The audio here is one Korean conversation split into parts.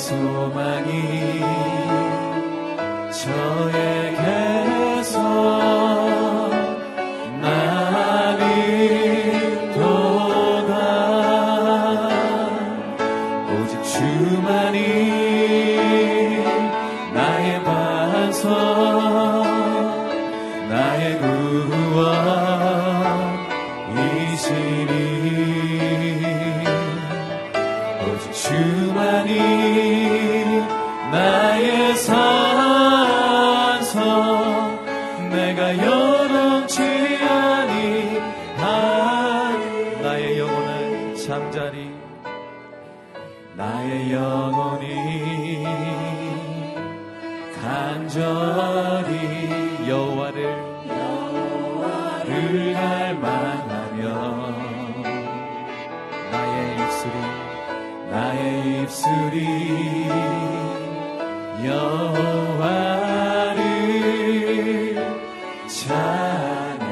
소망이 저에게 입술이 여호와를 찬양하리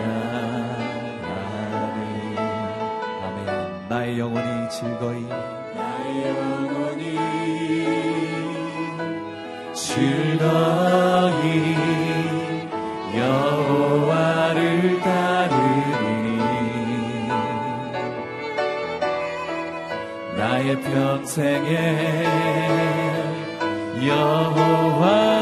아멘. 나의 영혼이 즐거이. 나의 영혼이 즐거이 나의 평생에 여호와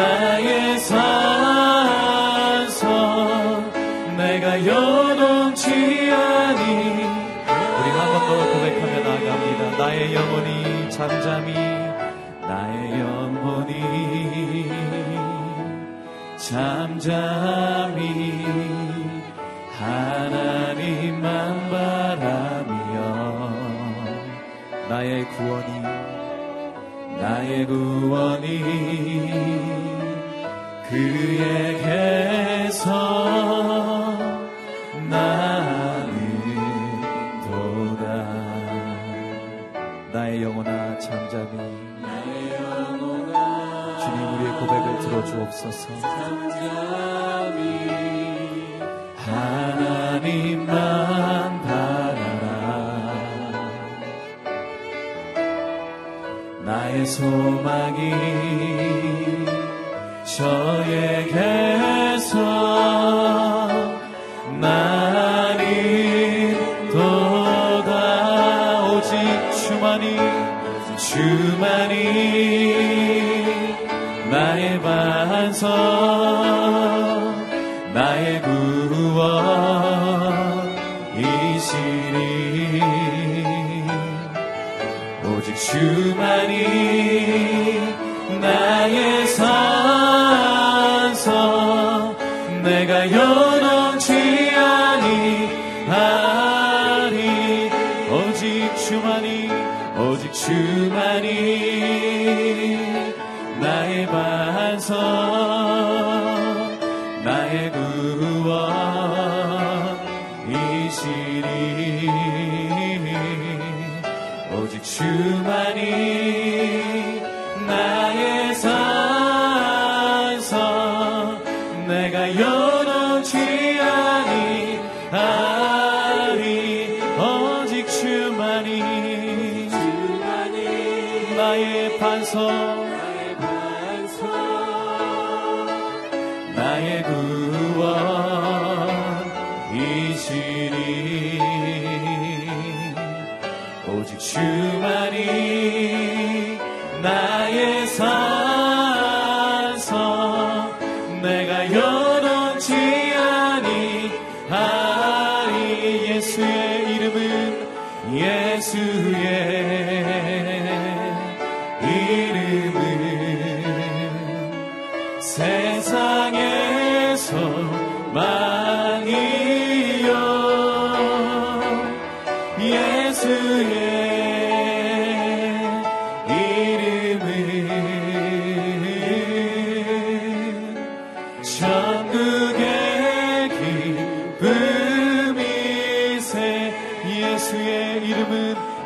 나의 산성 내가 요동치 아니. 우리 한 번 더 고백하며 나아갑니다. 나의 영혼이 잠잠히 나의 영혼이 잠잠히 하나님만 바라며 나의 구원이 나의 구원이 그에게서 나는 도다. 나의 영혼아 잠잠히 나의 영혼아 주님 우리의 고백을 들어주옵소서. 잠잠히 하나님만 바라라. 나의 소망이 저에게서 도다 오직 주만이 주만이 나의 반석 반석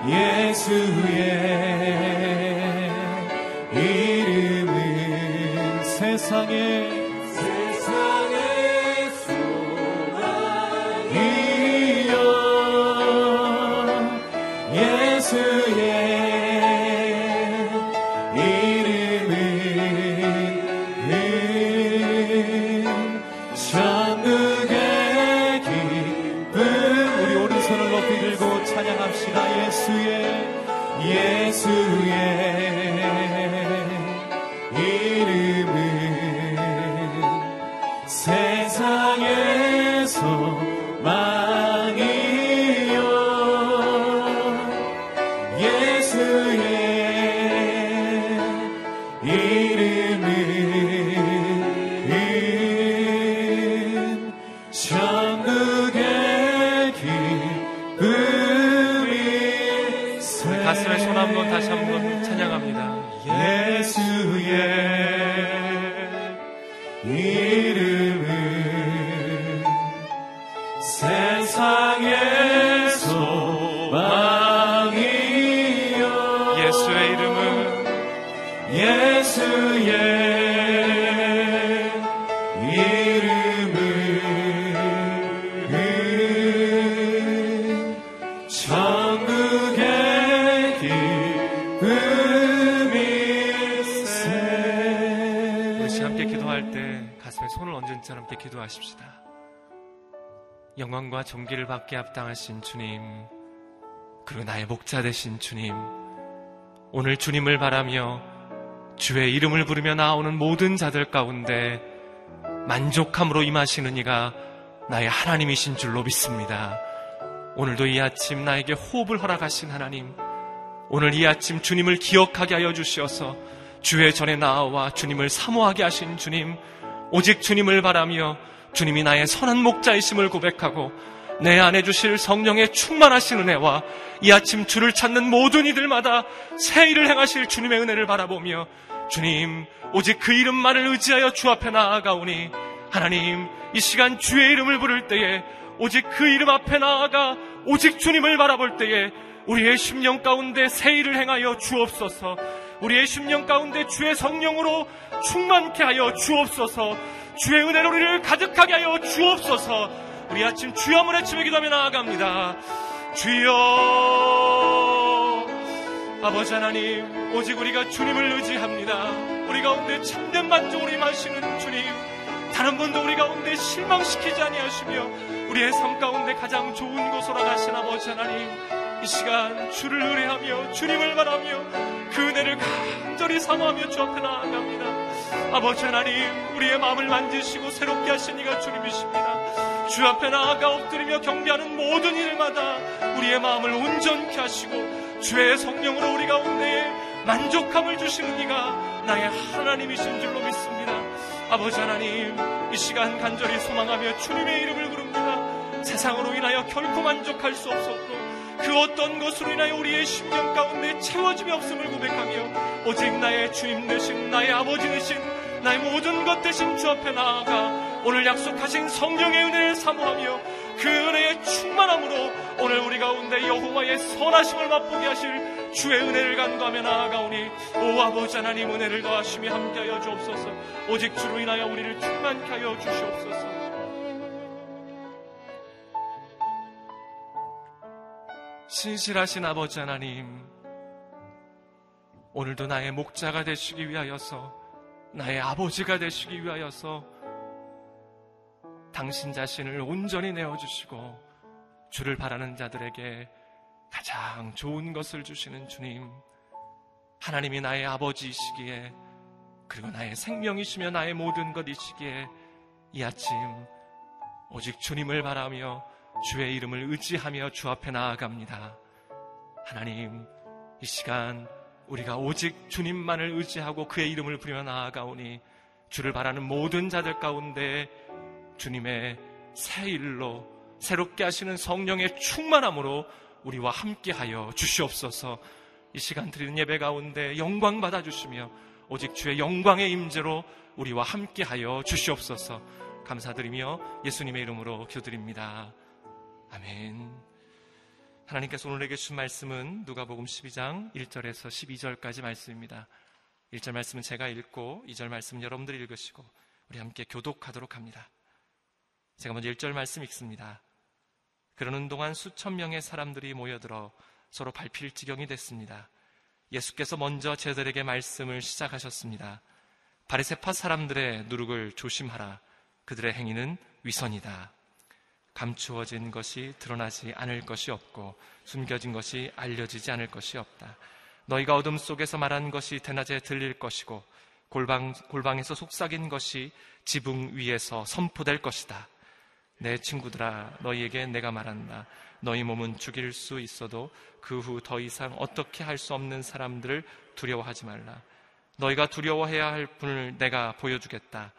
예수의 가슴에 손 한번 다시 한번 찬양합니다. 예수의 영광과 존귀를 받게 합당하신 주님, 그리고 나의 목자 되신 주님, 오늘 주님을 바라며 주의 이름을 부르며 나오는 모든 자들 가운데 만족함으로 임하시는 이가 나의 하나님이신 줄로 믿습니다. 오늘도 이 아침 나에게 호흡을 허락하신 하나님, 오늘 이 아침 주님을 기억하게 하여 주시어서 주의 전에 나와 주님을 사모하게 하신 주님, 오직 주님을 바라며 주님이 나의 선한 목자이심을 고백하고 내 안에 주실 성령의 충만하신 은혜와 이 아침 주를 찾는 모든 이들마다 새 일을 행하실 주님의 은혜를 바라보며 주님, 오직 그 이름만을 의지하여 주 앞에 나아가오니 하나님, 이 시간 주의 이름을 부를 때에 오직 그 이름 앞에 나아가 오직 주님을 바라볼 때에 우리의 심령 가운데 새 일을 행하여 주옵소서. 우리의 심령 가운데 주의 성령으로 충만케 하여 주옵소서. 주의 은혜로 우리를 가득하게 하여 주옵소서. 우리 아침 주여 한번 외치며 기도하며 나아갑니다. 주여 아버지 하나님 오직 우리가 주님을 의지합니다. 우리 가운데 참된 만족으로 임하시는 주님 다른 분도 우리 가운데 실망시키지 아니하시며 우리의 삶 가운데 가장 좋은 곳으로 가신 아버지 하나님 이 시간 주를 의뢰하며 주님을 바라며 그 은혜를 간절히 사모하며 주 앞에 나아갑니다. 아버지 하나님 우리의 마음을 만지시고 새롭게 하신 이가 주님이십니다. 주 앞에 나아가 엎드리며 경배하는 모든 일마다 우리의 마음을 온전케 하시고 주의 성령으로 우리 가운데 만족함을 주시는 이가 나의 하나님이신 줄로 믿습니다. 아버지 하나님 이 시간 간절히 소망하며 주님의 이름을 부릅니다. 세상으로 인하여 결코 만족할 수 없었고 그 어떤 것으로 인하여 우리의 심령 가운데 채워짐이 없음을 고백하며 오직 나의 주님 되신 나의 아버지 되신 나의 모든 것 되신 주 앞에 나아가 오늘 약속하신 성령의 은혜를 사모하며 그 은혜의 충만함으로 오늘 우리 가운데 여호와의 선하심을 맛보게 하실 주의 은혜를 간구하며 나아가오니 오 아버지 하나님 은혜를 더하시며 함께하여 주옵소서. 오직 주로 인하여 우리를 충만케 하여 주시옵소서 신실하신 아버지 하나님, 오늘도 나의 목자가 되시기 위하여서 나의 아버지가 되시기 위하여서 당신 자신을 온전히 내어주시고 주를 바라는 자들에게 가장 좋은 것을 주시는 주님. 하나님이 나의 아버지이시기에 그리고 나의 생명이시며 나의 모든 것이시기에 이 아침 오직 주님을 바라며 주의 이름을 의지하며 주 앞에 나아갑니다. 하나님, 이 시간 우리가 오직 주님만을 의지하고 그의 이름을 부르며 나아가오니 주를 바라는 모든 자들 가운데 주님의 새 일로 새롭게 하시는 성령의 충만함으로 우리와 함께하여 주시옵소서. 이 시간 드리는 예배 가운데 영광 받아 주시며 오직 주의 영광의 임재로 우리와 함께하여 주시옵소서. 감사드리며 예수님의 이름으로 기도드립니다. 아멘. 하나님께서 오늘 내게 주신 말씀은 누가복음 12장 1절에서 12절까지 말씀입니다. 1절 말씀은 제가 읽고 2절 말씀은 여러분들이 읽으시고 우리 함께 교독하도록 합니다. 제가 먼저 1절 말씀 읽습니다. 그러는 동안 수천 명의 사람들이 모여들어 서로 밟힐 지경이 됐습니다. 예수께서 먼저 제들에게 말씀을 시작하셨습니다. 바리세파 사람들의 누룩을 조심하라. 그들의 행위는 위선이다. 감추어진 것이 드러나지 않을 것이 없고 숨겨진 것이 알려지지 않을 것이 없다. 너희가 어둠 속에서 말한 것이 대낮에 들릴 것이고 골방, 골방에서 속삭인 것이 지붕 위에서 선포될 것이다. 내 친구들아, 너희에게 내가 말한다. 너희 몸은 죽일 수 있어도 그 후 더 이상 어떻게 할 수 없는 사람들을 두려워하지 말라. 너희가 두려워해야 할 분을 내가 보여주겠다.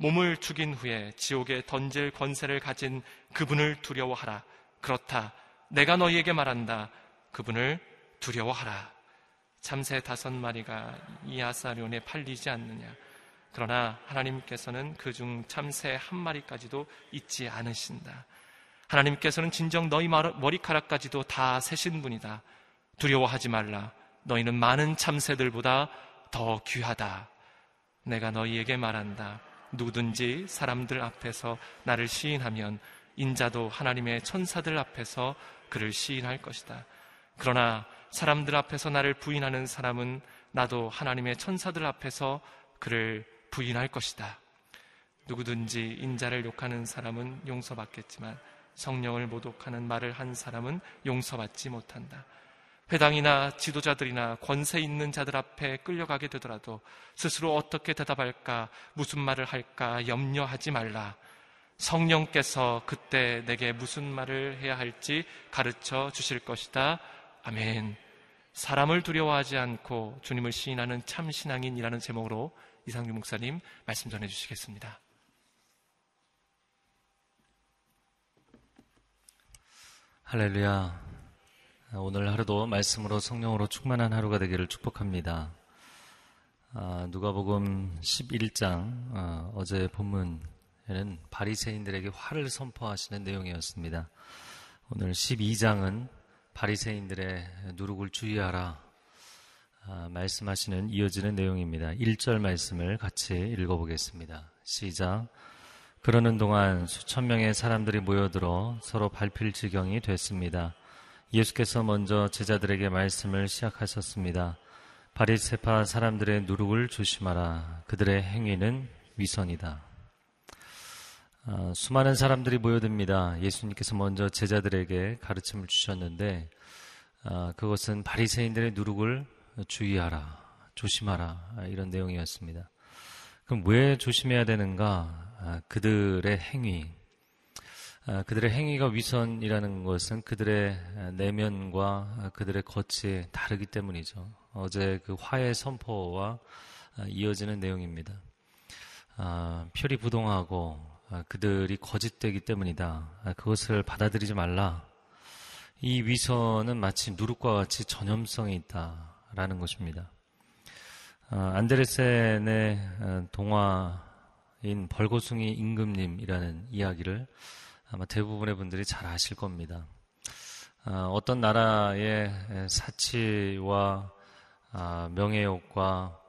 몸을 죽인 후에 지옥에 던질 권세를 가진 그분을 두려워하라. 그렇다. 내가 너희에게 말한다. 그분을 두려워하라. 참새 다섯 마리가 이 아사론에 팔리지 않느냐. 그러나 하나님께서는 그 중 참새 한 마리까지도 잊지 않으신다. 하나님께서는 진정 너희 머리카락까지도 다 세신 분이다. 두려워하지 말라. 너희는 많은 참새들보다 더 귀하다. 내가 너희에게 말한다. 누구든지 사람들 앞에서 나를 시인하면 인자도 하나님의 천사들 앞에서 그를 시인할 것이다. 그러나 사람들 앞에서 나를 부인하는 사람은 나도 하나님의 천사들 앞에서 그를 부인할 것이다. 누구든지 인자를 욕하는 사람은 용서받겠지만 성령을 모독하는 말을 한 사람은 용서받지 못한다. 회당이나 지도자들이나 권세 있는 자들 앞에 끌려가게 되더라도 스스로 어떻게 대답할까, 무슨 말을 할까 염려하지 말라. 성령께서 그때 내게 무슨 말을 해야 할지 가르쳐 주실 것이다. 아멘. 사람을 두려워하지 않고 주님을 시인하는 참 신앙인이라는 제목으로 이상규 목사님 말씀 전해 주시겠습니다. 할렐루야. 오늘 하루도 말씀으로 성령으로 충만한 하루가 되기를 축복합니다. 아, 누가복음 11장 아, 어제 본문에는 바리새인들에게 화를 선포하시는 내용이었습니다. 오늘 12장은 바리새인들의 누룩을 주의하라 아, 말씀하시는 이어지는 내용입니다. 1절 말씀을 같이 읽어보겠습니다. 시작. 그러는 동안 수천 명의 사람들이 모여들어 서로 밟힐 지경이 됐습니다. 예수께서 먼저 제자들에게 말씀을 시작하셨습니다. 바리세파 사람들의 누룩을 조심하라. 그들의 행위는 위선이다. 아, 수많은 사람들이 모여듭니다. 예수님께서 먼저 제자들에게 가르침을 주셨는데 아, 그것은 바리새인들의 누룩을 주의하라, 조심하라 이런 내용이었습니다. 그럼 왜 조심해야 되는가? 아, 그들의 행위, 아, 그들의 행위가 위선이라는 것은 그들의 내면과 그들의 겉이 다르기 때문이죠. 어제 그 화해 선포와 이어지는 내용입니다. 아, 표리 부동하고 아, 그들이 거짓되기 때문이다. 그것을 받아들이지 말라. 이 위선은 마치 누룩과 같이 전염성이 있다라는 것입니다. 안데르센의 동화인 벌거숭이 임금님이라는 이야기를 아마 대부분의 분들이 잘 아실 겁니다. 아, 어떤 나라의 사치와 아, 명예욕과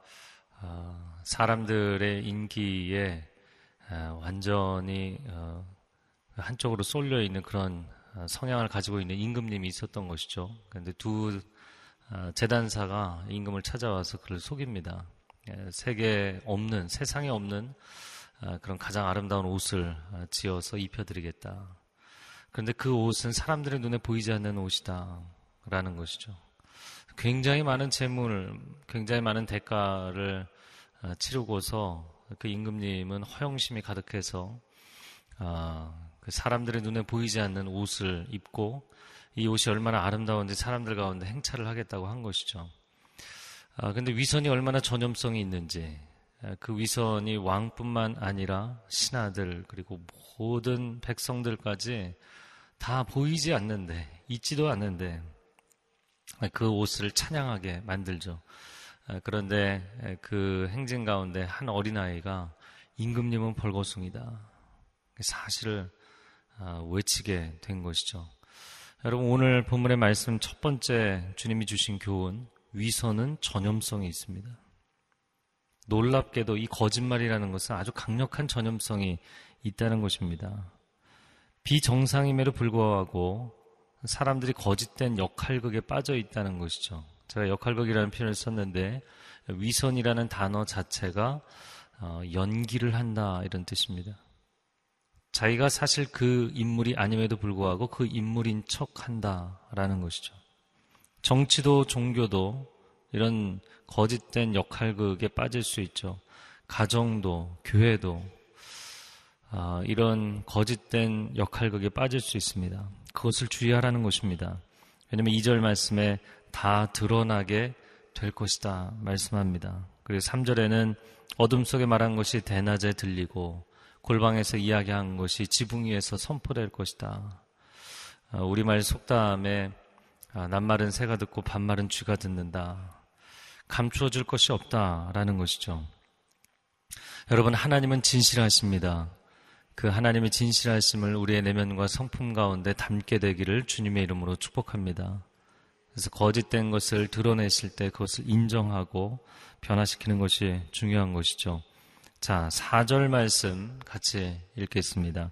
아, 사람들의 인기에 완전히 어, 한쪽으로 쏠려 있는 그런 성향을 가지고 있는 임금님이 있었던 것이죠. 그런데 두 아, 재단사가 임금을 찾아와서 그를 속입니다. 예, 세계 없는 세상에 없는 아, 그런 가장 아름다운 옷을 아, 지어서 입혀드리겠다. 그런데 그 옷은 사람들의 눈에 보이지 않는 옷이다 라는 것이죠. 굉장히 많은 재물, 굉장히 많은 대가를 치르고서 그 임금님은 허영심이 가득해서 그 사람들의 눈에 보이지 않는 옷을 입고 이 옷이 얼마나 아름다운지 사람들 가운데 행차를 하겠다고 한 것이죠. 아, 근데 위선이 얼마나 전염성이 있는지, 아, 그 위선이 왕뿐만 아니라 신하들, 그리고 모든 백성들까지 다 보이지 않는데, 있지도 않는데, 아, 그 옷을 찬양하게 만들죠. 아, 그런데 그 행진 가운데 한 어린아이가 임금님은 벌거숭이다. 사실을 아, 외치게 된 것이죠. 여러분 오늘 본문의 말씀 첫 번째 주님이 주신 교훈 위선은 전염성이 있습니다. 놀랍게도 이 거짓말이라는 것은 아주 강력한 전염성이 있다는 것입니다. 비정상임에도 불구하고 사람들이 거짓된 역할극에 빠져 있다는 것이죠. 제가 역할극이라는 표현을 썼는데 위선이라는 단어 자체가 어, 연기를 한다 이런 뜻입니다. 자기가 사실 그 인물이 아님에도 불구하고 그 인물인 척 한다라는 것이죠. 정치도 종교도 이런 거짓된 역할극에 빠질 수 있죠. 가정도, 교회도, 아, 이런 거짓된 역할극에 빠질 수 있습니다. 그것을 주의하라는 것입니다. 왜냐하면 2절 말씀에 다 드러나게 될 것이다 말씀합니다. 그리고 3절에는 어둠 속에 말한 것이 대낮에 들리고 골방에서 이야기한 것이 지붕 위에서 선포될 것이다. 아, 우리말 속담에 아, 낱말은 새가 듣고 반말은 쥐가 듣는다. 감추어줄 것이 없다라는 것이죠. 여러분 하나님은 진실하십니다. 그 하나님의 진실하심을 우리의 내면과 성품 가운데 담게 되기를 주님의 이름으로 축복합니다. 그래서 거짓된 것을 드러내실 때 그것을 인정하고 변화시키는 것이 중요한 것이죠. 자, 4절 말씀 같이 읽겠습니다.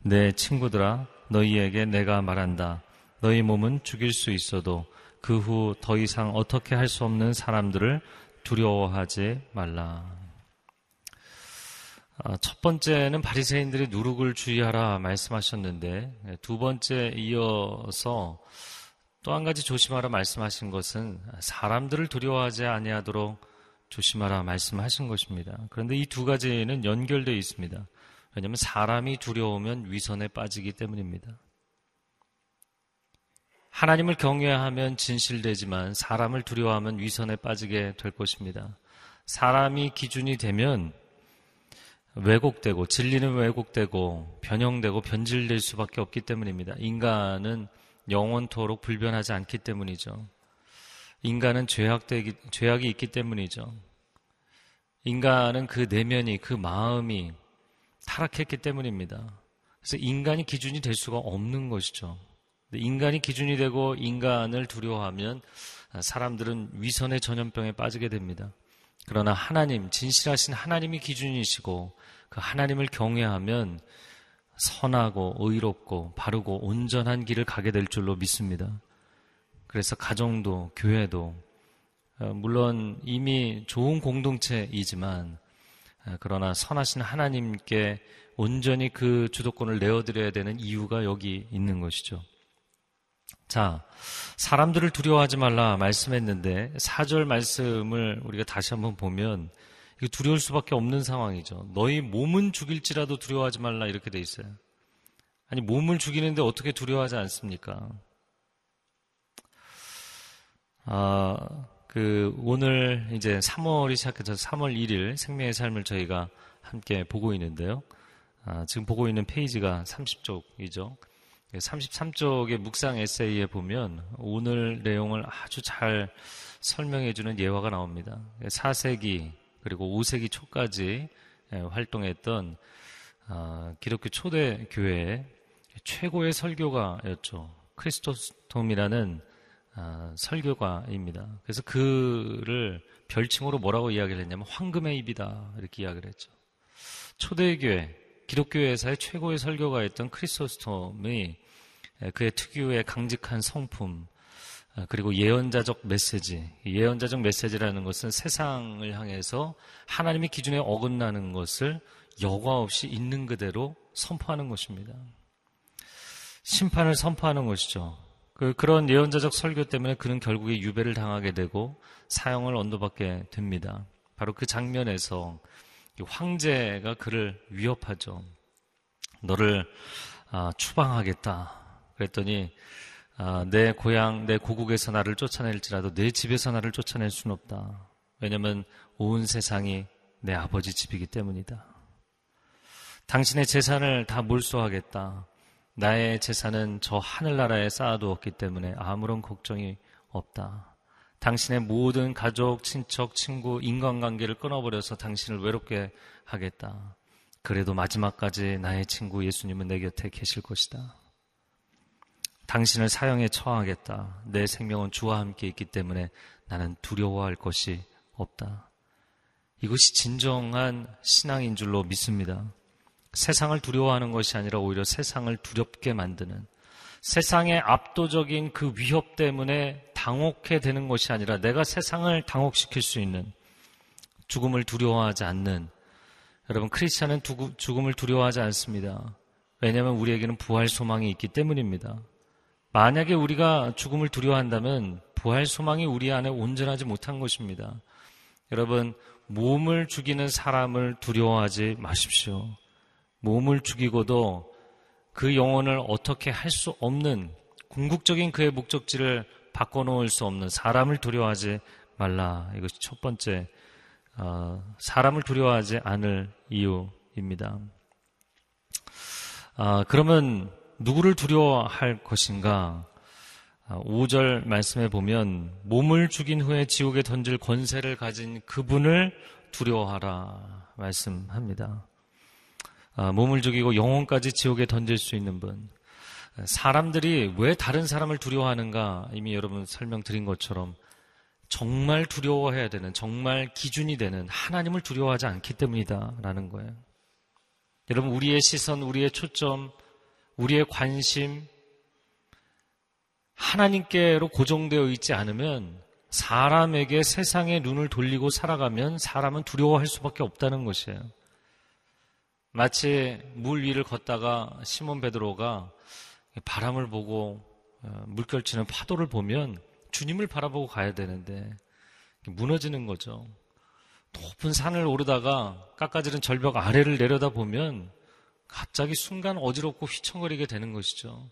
내 친구들아, 너희에게 내가 말한다. 너희 몸은 죽일 수 있어도 그 후 더 이상 어떻게 할 수 없는 사람들을 두려워하지 말라. 아, 첫 번째는 바리새인들의 누룩을 주의하라 말씀하셨는데 두 번째 이어서 또 한 가지 조심하라 말씀하신 것은 사람들을 두려워하지 아니하도록 조심하라 말씀하신 것입니다. 그런데 이 두 가지는 연결되어 있습니다. 왜냐하면 사람이 두려우면 위선에 빠지기 때문입니다. 하나님을 경외하면 진실되지만 사람을 두려워하면 위선에 빠지게 될 것입니다. 사람이 기준이 되면 왜곡되고 진리는 왜곡되고 변형되고 변질될 수밖에 없기 때문입니다. 인간은 영원토록 불변하지 않기 때문이죠. 인간은 죄악되기, 죄악이 있기 때문이죠. 인간은 그 내면이, 그 마음이 타락했기 때문입니다. 그래서 인간이 기준이 될 수가 없는 것이죠. 인간이 기준이 되고 인간을 두려워하면 사람들은 위선의 전염병에 빠지게 됩니다. 그러나 하나님, 진실하신 하나님이 기준이시고 그 하나님을 경외하면 선하고 의롭고 바르고 온전한 길을 가게 될 줄로 믿습니다. 그래서 가정도 교회도 어, 물론 이미 좋은 공동체이지만 어, 그러나 선하신 하나님께 온전히 그 주도권을 내어드려야 되는 이유가 여기 있는 것이죠. 자, 사람들을 두려워하지 말라 말씀했는데 사절 말씀을 우리가 다시 한번 보면 이거 두려울 수밖에 없는 상황이죠. 너희 몸은 죽일지라도 두려워하지 말라 이렇게 돼 있어요. 아니 몸을 죽이는데 어떻게 두려워하지 않습니까? 아, 그 오늘 이제 3월이 시작해서 3월 1일 생명의 삶을 저희가 함께 보고 있는데요. 아, 지금 보고 있는 페이지가 30쪽이죠. 33쪽의 묵상 에세이에 보면 오늘 내용을 아주 잘 설명해주는 예화가 나옵니다. 4세기 그리고 5세기 초까지 예, 활동했던 아, 기독교 초대 교회의 최고의 설교가였죠. 크리스토스톰이라는 아, 설교가입니다. 그래서 그를 별칭으로 뭐라고 이야기를 했냐면 황금의 입이다 이렇게 이야기를 했죠. 초대교회 기독교회사의 최고의 설교가였던 크리소스톰이 그의 특유의 강직한 성품 아, 그리고 예언자적 메시지. 예언자적 메시지라는 것은 세상을 향해서 하나님의 기준에 어긋나는 것을 여과 없이 있는 그대로 선포하는 것입니다. 심판을 선포하는 것이죠. 그, 그런 예언자적 설교 때문에 그는 결국에 유배를 당하게 되고 사형을 언도받게 됩니다. 바로 그 장면에서 황제가 그를 위협하죠. 너를 아, 추방하겠다. 그랬더니 아, 내 고향, 내 고국에서 나를 쫓아낼지라도 내 집에서 나를 쫓아낼 수는 없다. 왜냐하면 온 세상이 내 아버지 집이기 때문이다. 당신의 재산을 다 몰수하겠다. 나의 재산은 저 하늘나라에 쌓아두었기 때문에 아무런 걱정이 없다. 당신의 모든 가족, 친척, 친구, 인간관계를 끊어버려서 당신을 외롭게 하겠다. 그래도 마지막까지 나의 친구 예수님은 내 곁에 계실 것이다. 당신을 사형에 처하겠다. 내 생명은 주와 함께 있기 때문에 나는 두려워할 것이 없다. 이것이 진정한 신앙인 줄로 믿습니다. 세상을 두려워하는 것이 아니라 오히려 세상을 두렵게 만드는 세상의 압도적인 그 위협 때문에 당혹해 되는 것이 아니라 내가 세상을 당혹시킬 수 있는 죽음을 두려워하지 않는 여러분 크리스찬은 죽음을 두려워하지 않습니다. 왜냐하면 우리에게는 부활 소망이 있기 때문입니다. 만약에 우리가 죽음을 두려워한다면 부활 소망이 우리 안에 온전하지 못한 것입니다. 여러분 몸을 죽이는 사람을 두려워하지 마십시오. 몸을 죽이고도 그 영혼을 어떻게 할 수 없는 궁극적인 그의 목적지를 바꿔놓을 수 없는 사람을 두려워하지 말라. 이것이 첫 번째 어, 사람을 두려워하지 않을 이유입니다. 아, 그러면 누구를 두려워할 것인가? 5절 아, 말씀에 보면 몸을 죽인 후에 지옥에 던질 권세를 가진 그분을 두려워하라 말씀합니다. 아, 몸을 죽이고 영혼까지 지옥에 던질 수 있는 분. 사람들이 왜 다른 사람을 두려워하는가 이미 여러분 설명드린 것처럼 정말 두려워해야 되는 정말 기준이 되는 하나님을 두려워하지 않기 때문이다라는 거예요. 여러분 우리의 시선, 우리의 초점, 우리의 관심 하나님께로 고정되어 있지 않으면 사람에게 세상의 눈을 돌리고 살아가면 사람은 두려워할 수밖에 없다는 것이에요. 마치 물 위를 걷다가 시몬 베드로가 바람을 보고 어, 물결치는 파도를 보면 주님을 바라보고 가야 되는데 무너지는 거죠. 높은 산을 오르다가 깎아지른 절벽 아래를 내려다 보면 갑자기 순간 어지럽고 휘청거리게 되는 것이죠.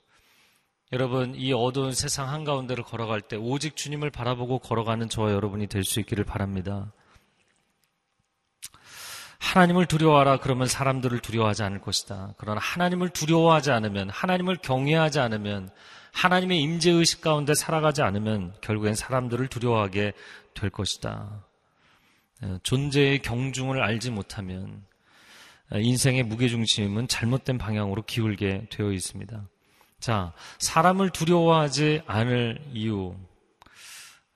여러분, 이 어두운 세상 한가운데를 걸어갈 때 오직 주님을 바라보고 걸어가는 저와 여러분이 될 수 있기를 바랍니다. 하나님을 두려워하라 그러면 사람들을 두려워하지 않을 것이다. 그러나 하나님을 두려워하지 않으면 하나님을 경외하지 않으면 하나님의 임재 의식 가운데 살아가지 않으면 결국엔 사람들을 두려워하게 될 것이다. 어, 존재의 경중을 알지 못하면 어, 인생의 무게중심은 잘못된 방향으로 기울게 되어 있습니다. 자, 사람을 두려워하지 않을 이유.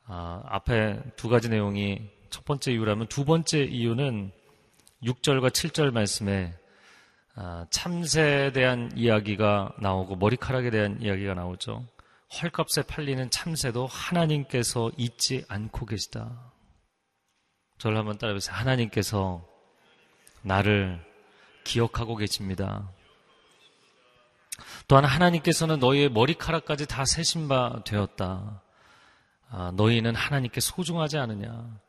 아, 앞에 두 가지 내용이 첫 번째 이유라면 두 번째 이유는 6절과 7절 말씀에 아, 참새에 대한 이야기가 나오고 머리카락에 대한 이야기가 나오죠. 헐값에 팔리는 참새도 하나님께서 잊지 않고 계시다. 저를 한번 따라해보세요. 하나님께서 나를 기억하고 계십니다. 또한 하나님께서는 너희의 머리카락까지 다 세신 바 되었다. 아, 너희는 하나님께 소중하지 않으냐?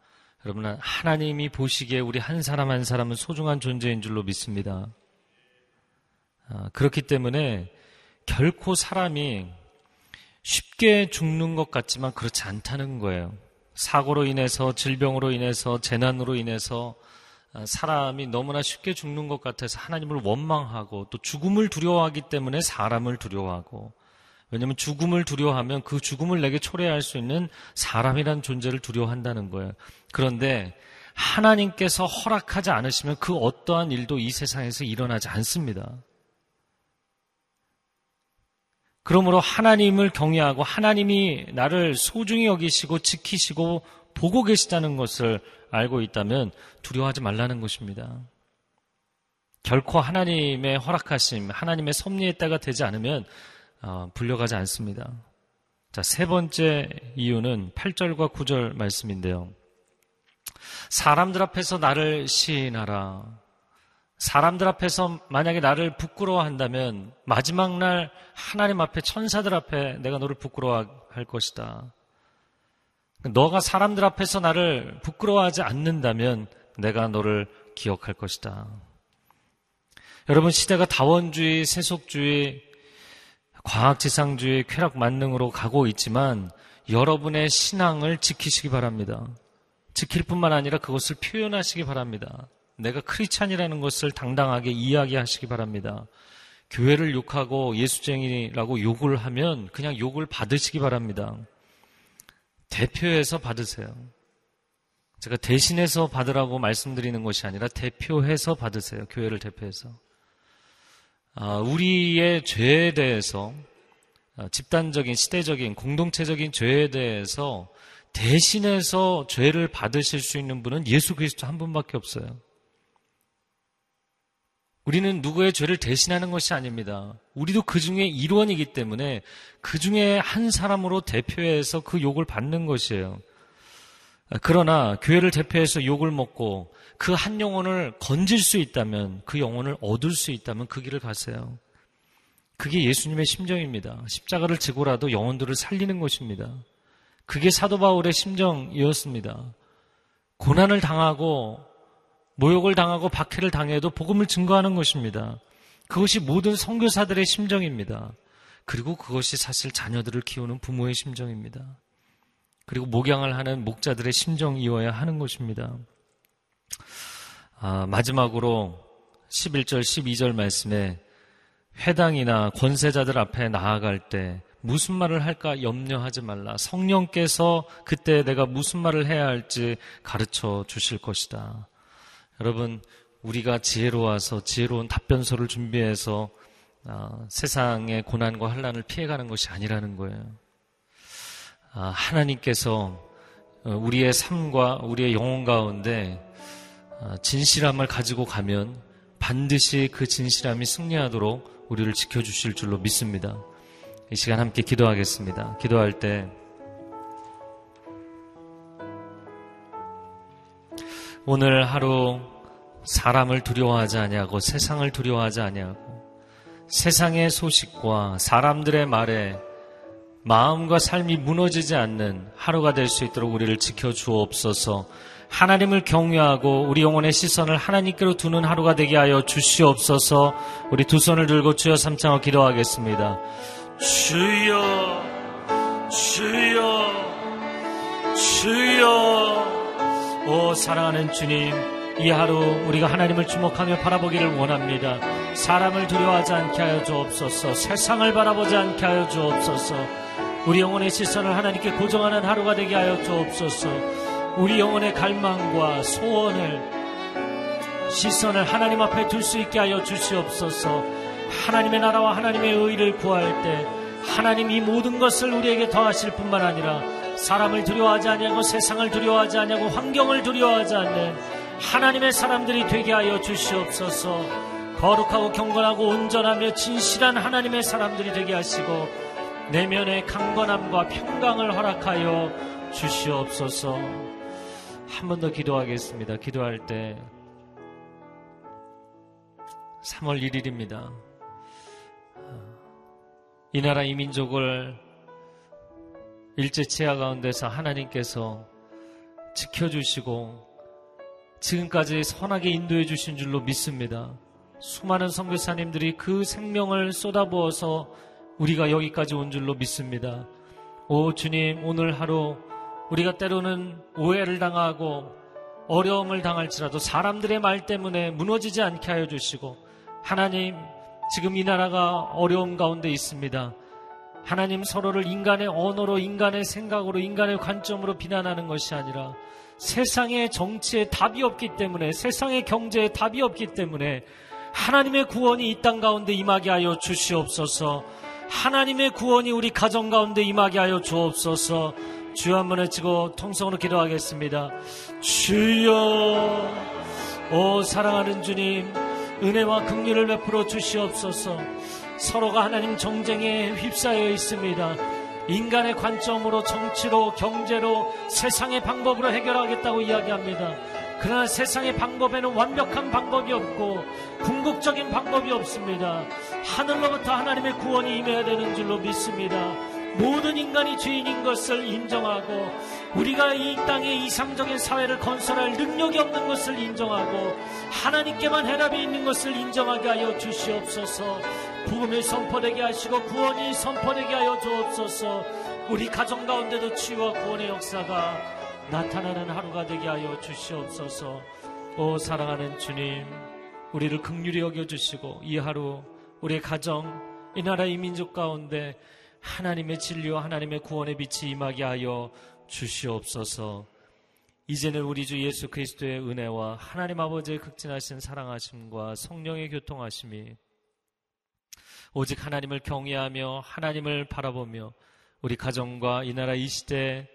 여러분, 하나님이 보시기에 우리 한 사람 한 사람은 소중한 존재인 줄로 믿습니다. 아, 그렇기 때문에 결코 사람이 쉽게 죽는 것 같지만 그렇지 않다는 거예요. 사고로 인해서, 질병으로 인해서, 재난으로 인해서 아, 사람이 너무나 쉽게 죽는 것 같아서 하나님을 원망하고 또 죽음을 두려워하기 때문에 사람을 두려워하고 왜냐하면 죽음을 두려워하면 그 죽음을 내게 초래할 수 있는 사람이란 존재를 두려워한다는 거예요. 그런데 하나님께서 허락하지 않으시면 그 어떠한 일도 이 세상에서 일어나지 않습니다. 그러므로 하나님을 경외하고 하나님이 나를 소중히 여기시고 지키시고 보고 계시다는 것을 알고 있다면 두려워하지 말라는 것입니다. 결코 하나님의 허락하심, 하나님의 섭리의 때가 되지 않으면 어, 불려가지 않습니다. 자, 세 번째 이유는 8절과 9절 말씀인데요. 사람들 앞에서 나를 시인하라. 사람들 앞에서 만약에 나를 부끄러워한다면 마지막 날 하나님 앞에 천사들 앞에 내가 너를 부끄러워할 것이다. 너가 사람들 앞에서 나를 부끄러워하지 않는다면 내가 너를 기억할 것이다. 여러분 시대가 다원주의, 세속주의, 과학지상주의, 쾌락 만능으로 가고 있지만 여러분의 신앙을 지키시기 바랍니다. 지킬 뿐만 아니라 그것을 표현하시기 바랍니다. 내가 크리찬이라는 것을 당당하게 이야기하시기 바랍니다. 교회를 욕하고 예수쟁이라고 욕을 하면 그냥 욕을 받으시기 바랍니다. 대표해서 받으세요. 제가 대신해서 받으라고 말씀드리는 것이 아니라 대표해서 받으세요. 교회를 대표해서. 아, 우리의 죄에 대해서 아, 집단적인 시대적인 공동체적인 죄에 대해서 대신해서 죄를 받으실 수 있는 분은 예수 그리스도 한 분밖에 없어요. 우리는 누구의 죄를 대신하는 것이 아닙니다. 우리도 그 중에 일원이기 때문에 그 중에 한 사람으로 대표해서 그 욕을 받는 것이에요. 그러나 교회를 대표해서 욕을 먹고 그 한 영혼을 건질 수 있다면 그 영혼을 얻을 수 있다면 그 길을 가세요. 그게 예수님의 심정입니다. 십자가를 지고라도 영혼들을 살리는 것입니다. 그게 사도 바울의 심정이었습니다. 고난을 당하고 모욕을 당하고 박해를 당해도 복음을 증거하는 것입니다. 그것이 모든 선교사들의 심정입니다. 그리고 그것이 사실 자녀들을 키우는 부모의 심정입니다. 그리고 목양을 하는 목자들의 심정이어야 하는 것입니다. 아, 마지막으로 11절, 12절 말씀에 회당이나 권세자들 앞에 나아갈 때 무슨 말을 할까 염려하지 말라. 성령께서 그때 내가 무슨 말을 해야 할지 가르쳐 주실 것이다. 여러분, 우리가 지혜로워서 지혜로운 답변서를 준비해서 어, 세상의 고난과 환란을 피해가는 것이 아니라는 거예요. 아, 하나님께서 어, 우리의 삶과 우리의 영혼 가운데 어, 진실함을 가지고 가면 반드시 그 진실함이 승리하도록 우리를 지켜주실 줄로 믿습니다. 이 시간 함께 기도하겠습니다. 기도할 때 오늘 하루 사람을 두려워하지 아니하고 세상을 두려워하지 아니하고 세상의 소식과 사람들의 말에 마음과 삶이 무너지지 않는 하루가 될 수 있도록 우리를 지켜 주옵소서. 하나님을 경외하고 우리 영혼의 시선을 하나님께로 두는 하루가 되게 하여 주시옵소서. 우리 두 손을 들고 주여 삼창어 기도하겠습니다. 주여, 주여, 주여. 오 사랑하는 주님, 이 하루 우리가 하나님을 주목하며 바라보기를 원합니다. 사람을 두려워하지 않게 하여 주옵소서. 세상을 바라보지 않게 하여 주옵소서. 우리 영혼의 시선을 하나님께 고정하는 하루가 되게 하여 주옵소서. 우리 영혼의 갈망과 소원을 시선을 하나님 앞에 둘 수 있게 하여 주시옵소서. 하나님의 나라와 하나님의 의를 구할 때 하나님 이 모든 것을 우리에게 더하실 뿐만 아니라 사람을 두려워하지 아니하고 세상을 두려워하지 아니하고 환경을 두려워하지 않는 하나님의 사람들이 되게 하여 주시옵소서. 거룩하고 경건하고 온전하며 진실한 하나님의 사람들이 되게 하시고 내면의 강건함과 평강을 허락하여 주시옵소서. 한 번 더 기도하겠습니다. 기도할 때 3월 1일입니다. 이 나라 이 민족을 일제 치하 가운데서 하나님께서 지켜주시고 지금까지 선하게 인도해 주신 줄로 믿습니다. 수많은 선교사님들이 그 생명을 쏟아부어서 우리가 여기까지 온 줄로 믿습니다. 오 주님 오늘 하루 우리가 때로는 오해를 당하고 어려움을 당할지라도 사람들의 말 때문에 무너지지 않게 하여 주시고 하나님 지금 이 나라가 어려움 가운데 있습니다. 하나님 서로를 인간의 언어로, 인간의 생각으로, 인간의 관점으로 비난하는 것이 아니라 세상의 정치에 답이 없기 때문에, 세상의 경제에 답이 없기 때문에 하나님의 구원이 이 땅 가운데 임하게 하여 주시옵소서. 하나님의 구원이 우리 가정 가운데 임하게 하여 주옵소서. 주여 한번 외치고 통성으로 기도하겠습니다. 주여, 오 사랑하는 주님, 은혜와 긍휼을 베풀어 주시옵소서. 서로가 하나님 정쟁에 휩싸여 있습니다. 인간의 관점으로 정치로 경제로 세상의 방법으로 해결하겠다고 이야기합니다. 그러나 세상의 방법에는 완벽한 방법이 없고 궁극적인 방법이 없습니다. 하늘로부터 하나님의 구원이 임해야 되는 줄로 믿습니다. 모든 인간이 죄인인 것을 인정하고 우리가 이 땅에 이상적인 사회를 건설할 능력이 없는 것을 인정하고 하나님께만 해답이 있는 것을 인정하게 하여 주시옵소서 복음이 선포되게 하시고 구원이 선포되게 하여 주옵소서 우리 가정 가운데도 치유와 구원의 역사가 나타나는 하루가 되게 하여 주시옵소서 오 사랑하는 주님 우리를 극률히 여겨주시고 이 하루 우리의 가정 이 나라 이 민족 가운데 하나님의 진리와 하나님의 구원의 빛이 임하게 하여 주시옵소서. 이제는 우리 주 예수 그리스도의 은혜와 하나님 아버지의 극진하신 사랑하심과 성령의 교통하심이 오직 하나님을 경외하며 하나님을 바라보며 우리 가정과 이 나라 이 시대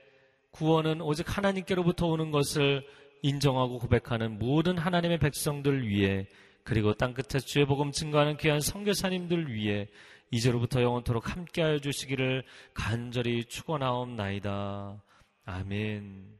구원은 오직 하나님께로부터 오는 것을 인정하고 고백하는 모든 하나님의 백성들 위해 그리고 땅끝에 주의 복음 증거하는 귀한 선교사님들 위해 이제로부터 영원토록 함께하여 주시기를 간절히 축원하옵나이다. 아멘.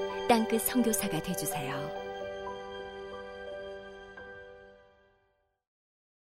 땅끝 성교사가 되주세요